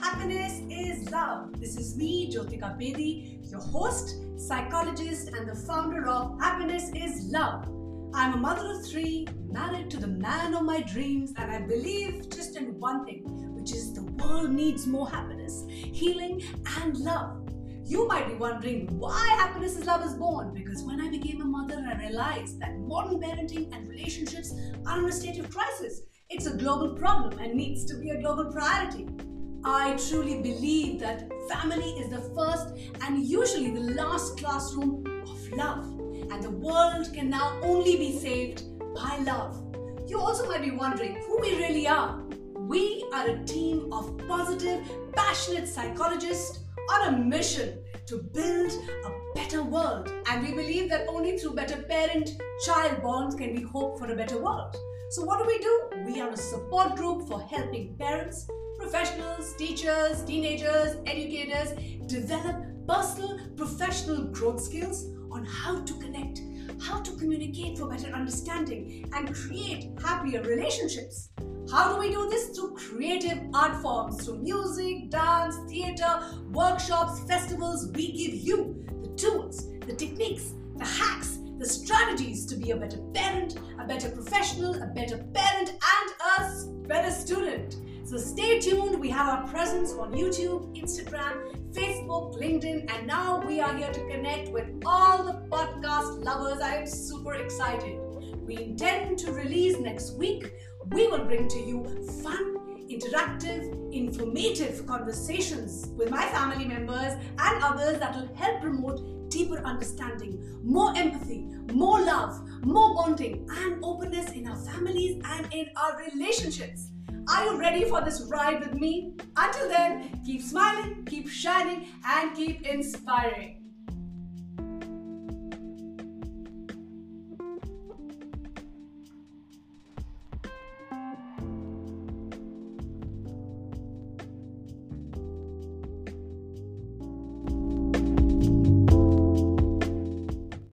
Happiness is Love. This is me, Jyotika Bedi, your host, psychologist, and the founder of Happiness is Love. I'm a mother of three, married to the man of my dreams, and I believe just in one thing, which is the world needs more happiness, healing, and love. You might be wondering why Happiness is Love is born because when I became a mother, I realized that modern parenting and relationships are in a state of crisis. It's a global problem and needs to be a global priority. I truly believe that family is the first and usually the last classroom of love, and the world can now only be saved by love. You also might be wondering who we really are. We are a team of positive, passionate psychologists on a mission to build a better world. And we believe that only through better parent child bonds can we hope for a better world. So, what do we do? We are a support group for helping parents, professionals, teachers, teenagers, educators develop personal, professional growth skills on how to connect, how to communicate for better understanding, and create happier relationships. How do we do this? Through creative art forms, through music, dance, theatre, workshops, festivals. We give you the tools, the techniques, the strategies to be a better parent, a better professional, a better parent, and a better student. So stay tuned. We have our presence on YouTube, Instagram, Facebook, LinkedIn, and now we are here to connect with all the podcast lovers. I am super excited. We intend to release next week we will bring to you fun, interactive, informative conversations with my family members and others that will help promote deeper understanding, more empathy, more love, more bonding, and openness in our families and in our relationships. Are you ready for this ride with me? Until then, keep smiling, keep shining, and keep inspiring.